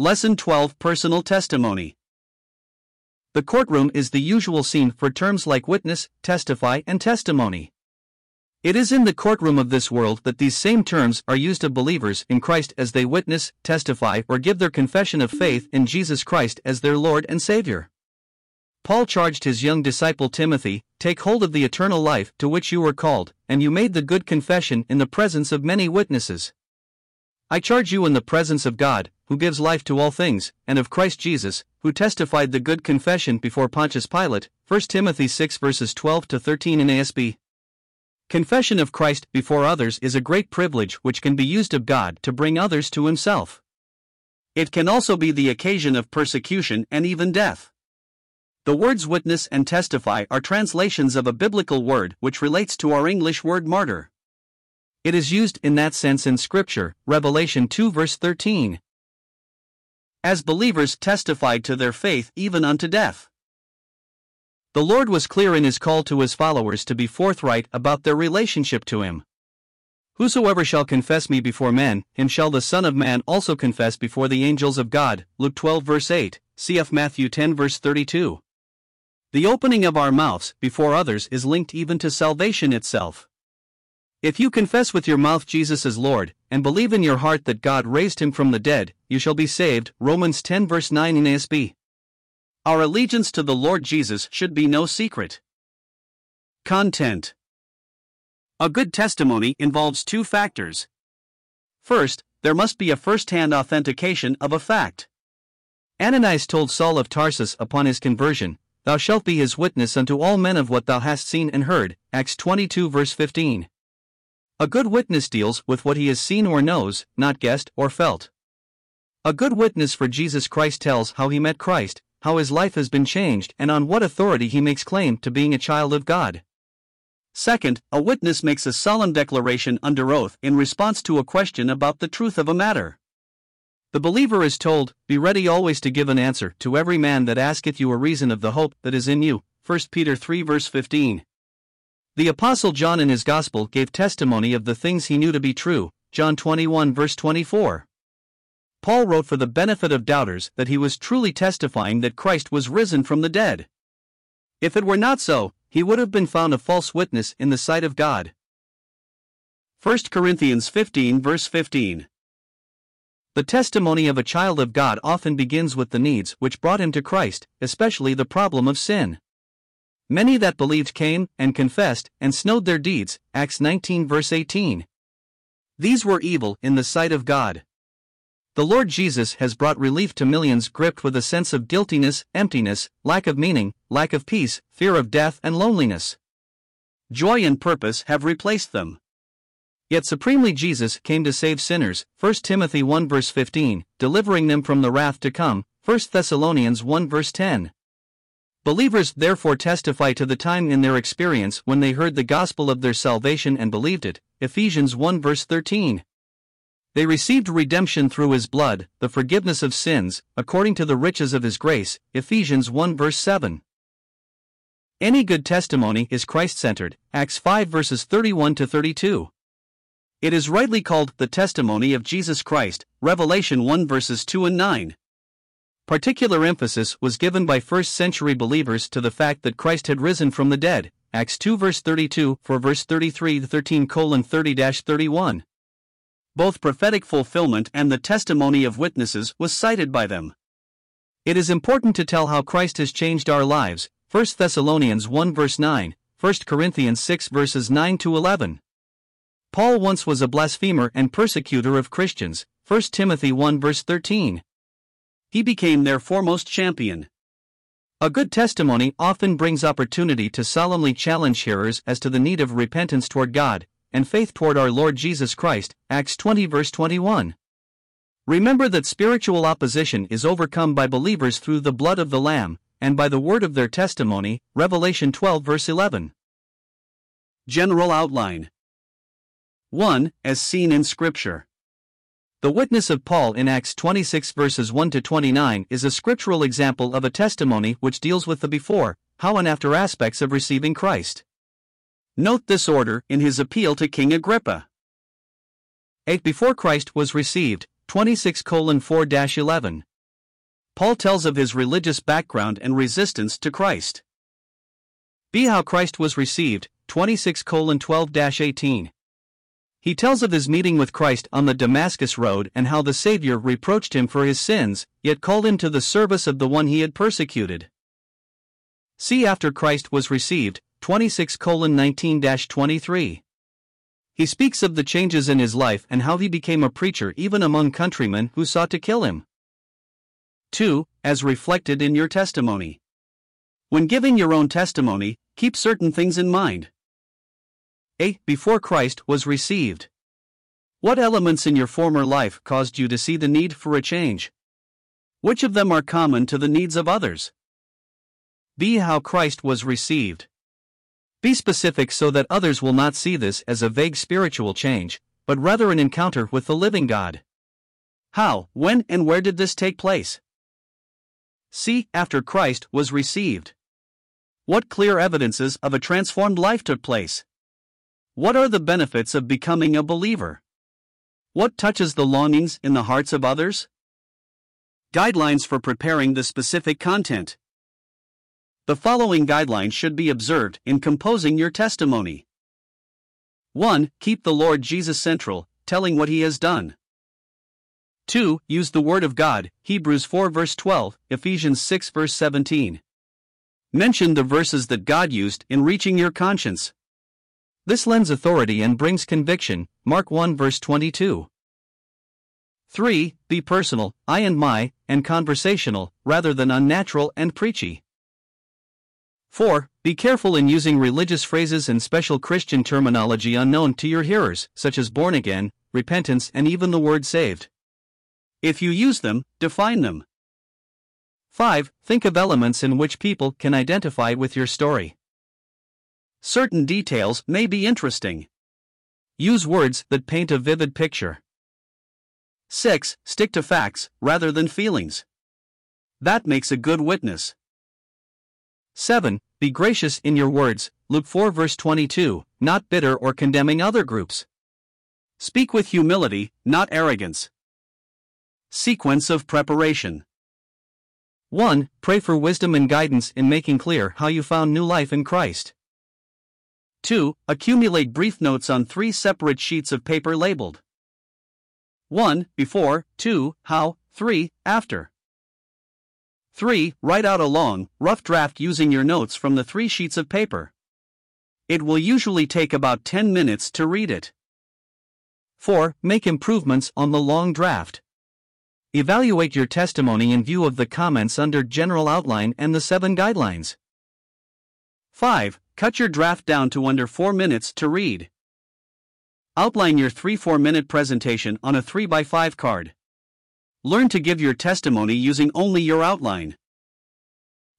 Lesson 12 Personal Testimony. The courtroom is the usual scene for terms like witness, testify, and testimony. It is in the courtroom of this world that these same terms are used of believers in Christ as they witness, testify, or give their confession of faith in Jesus Christ as their Lord and Savior. Paul charged his young disciple Timothy Take hold of the eternal life to which you were called, and you made the good confession in the presence of many witnesses. I charge you in the presence of God, who gives life to all things, and of Christ Jesus, who testified the good confession before Pontius Pilate. 1 Timothy 6 verses 12 to 13 NASB. Confession of Christ before others is a great privilege which can be used of God to bring others to Himself. It can also be the occasion of persecution and even death. The words witness and testify are translations of a biblical word which relates to our English word martyr. It is used in that sense in Scripture, Revelation 2 verse 13. As believers testified to their faith even unto death. The Lord was clear in his call to his followers to be forthright about their relationship to him. Whosoever shall confess me before men, him shall the Son of Man also confess before the angels of God. Luke 12 verse 8, cf. Matthew 10 verse 32. The opening of our mouths before others is linked even to salvation itself. If you confess with your mouth Jesus is Lord, and believe in your heart that God raised him from the dead, you shall be saved. Romans 10 verse 9 NASB. Our allegiance to the Lord Jesus should be no secret. Content A good testimony involves two factors. First, there must be a first hand authentication of a fact. Ananias told Saul of Tarsus upon his conversion, Thou shalt be his witness unto all men of what thou hast seen and heard. Acts 22 verse 15. A good witness deals with what he has seen or knows, not guessed or felt. A good witness for Jesus Christ tells how he met Christ, how his life has been changed, and on what authority he makes claim to being a child of God. Second, a witness makes a solemn declaration under oath in response to a question about the truth of a matter. The believer is told, Be ready always to give an answer to every man that asketh you a reason of the hope that is in you. 1 Peter 3 verse 15. The Apostle John in his Gospel gave testimony of the things he knew to be true, John 21 verse 24. Paul wrote for the benefit of doubters that he was truly testifying that Christ was risen from the dead. If it were not so, he would have been found a false witness in the sight of God. 1 Corinthians 15 verse 15. The testimony of a child of God often begins with the needs which brought him to Christ, especially the problem of sin. Many that believed came and confessed and snowed their deeds. Acts 19 verse 18. These were evil in the sight of God. The Lord Jesus has brought relief to millions gripped with a sense of guiltiness, emptiness, lack of meaning, lack of peace, fear of death, and loneliness. Joy and purpose have replaced them. Yet supremely Jesus came to save sinners, 1 Timothy 1 verse 15, delivering them from the wrath to come, 1 Thessalonians 1 verse 10. Believers therefore testify to the time in their experience when they heard the gospel of their salvation and believed it. Ephesians 1 verse 13. They received redemption through his blood, the forgiveness of sins, according to the riches of his grace. Ephesians 1 verse 7. Any good testimony is Christ centered. Acts 5 verses 31 to 32. It is rightly called the testimony of Jesus Christ. Revelation 1 verses 2 and 9. Particular emphasis was given by first century believers to the fact that Christ had risen from the dead. Acts 2 verse 32 for verse 33 13 colon 30 31. Both prophetic fulfillment and the testimony of witnesses was cited by them. It is important to tell how Christ has changed our lives. 1 Thessalonians 1 verse 9, 1 Corinthians 6 verses 9 to 11. Paul once was a blasphemer and persecutor of Christians. 1 Timothy 1 verse 13 he became their foremost champion. A good testimony often brings opportunity to solemnly challenge hearers as to the need of repentance toward God and faith toward our Lord Jesus Christ. Acts 20 verse 21. Remember that spiritual opposition is overcome by believers through the blood of the Lamb and by the word of their testimony. Revelation 12 verse 11. General outline 1. As seen in Scripture. The witness of Paul in Acts 26 verses 1 to 29 is a scriptural example of a testimony which deals with the before, how, and after aspects of receiving Christ. Note this order in his appeal to King Agrippa. 8 Before Christ was received, 26 4 11. Paul tells of his religious background and resistance to Christ. B. How Christ was received, 26 12 18. He tells of his meeting with Christ on the Damascus Road and how the Savior reproached him for his sins, yet called him to the service of the one he had persecuted. See after Christ was received, 26 19 23. He speaks of the changes in his life and how he became a preacher even among countrymen who sought to kill him. 2. As reflected in your testimony. When giving your own testimony, keep certain things in mind. A. Before Christ was received. What elements in your former life caused you to see the need for a change? Which of them are common to the needs of others? B. How Christ was received. Be specific so that others will not see this as a vague spiritual change, but rather an encounter with the living God. How, when, and where did this take place? C. After Christ was received. What clear evidences of a transformed life took place? What are the benefits of becoming a believer? What touches the longings in the hearts of others? Guidelines for preparing the specific content. The following guidelines should be observed in composing your testimony. 1. Keep the Lord Jesus central, telling what he has done. 2. Use the Word of God, Hebrews 4 verse 12, Ephesians 6 verse 17. Mention the verses that God used in reaching your conscience. This lends authority and brings conviction. Mark 1 verse 22. 3. Be personal, I and my, and conversational, rather than unnatural and preachy. 4. Be careful in using religious phrases and special Christian terminology unknown to your hearers, such as born again, repentance, and even the word saved. If you use them, define them. 5. Think of elements in which people can identify with your story. Certain details may be interesting. Use words that paint a vivid picture. 6. Stick to facts rather than feelings. That makes a good witness. 7. Be gracious in your words, Luke 4 verse 22, not bitter or condemning other groups. Speak with humility, not arrogance. Sequence of preparation 1. Pray for wisdom and guidance in making clear how you found new life in Christ. 2. Accumulate brief notes on three separate sheets of paper labeled 1. Before, 2. How, 3. After. 3. Write out a long, rough draft using your notes from the three sheets of paper. It will usually take about 10 minutes to read it. 4. Make improvements on the long draft. Evaluate your testimony in view of the comments under General Outline and the 7 Guidelines. 5. Cut your draft down to under 4 minutes to read. Outline your 3 4 minute presentation on a 3x5 card. Learn to give your testimony using only your outline.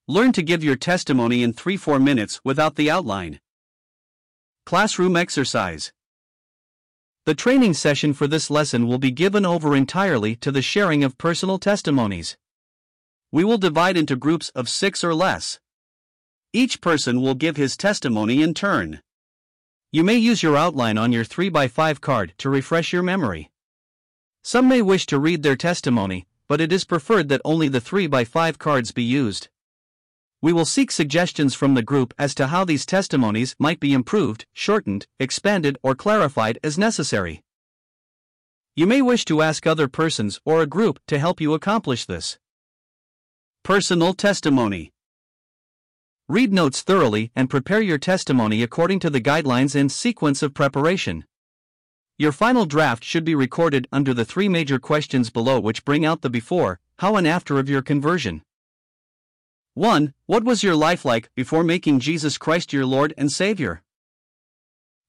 Learn to give your testimony in 3 4 minutes without the outline. Classroom exercise. The training session for this lesson will be given over entirely to the sharing of personal testimonies. We will divide into groups of six or less. Each person will give his testimony in turn. You may use your outline on your 3x5 card to refresh your memory. Some may wish to read their testimony, but it is preferred that only the 3x5 cards be used. We will seek suggestions from the group as to how these testimonies might be improved, shortened, expanded, or clarified as necessary. You may wish to ask other persons or a group to help you accomplish this. Personal Testimony Read notes thoroughly and prepare your testimony according to the guidelines and sequence of preparation. Your final draft should be recorded under the three major questions below, which bring out the before, how, and after of your conversion. 1. What was your life like before making Jesus Christ your Lord and Savior?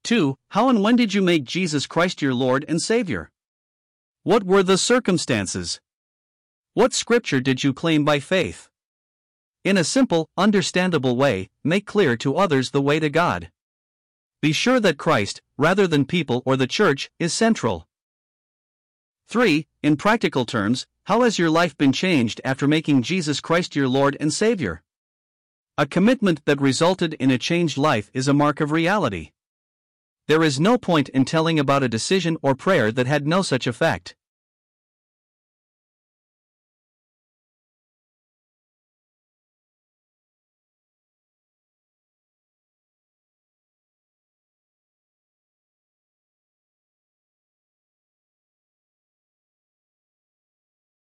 2. How and when did you make Jesus Christ your Lord and Savior? What were the circumstances? What scripture did you claim by faith? In a simple, understandable way, make clear to others the way to God. Be sure that Christ, rather than people or the church, is central. 3. In practical terms, how has your life been changed after making Jesus Christ your Lord and Savior? A commitment that resulted in a changed life is a mark of reality. There is no point in telling about a decision or prayer that had no such effect.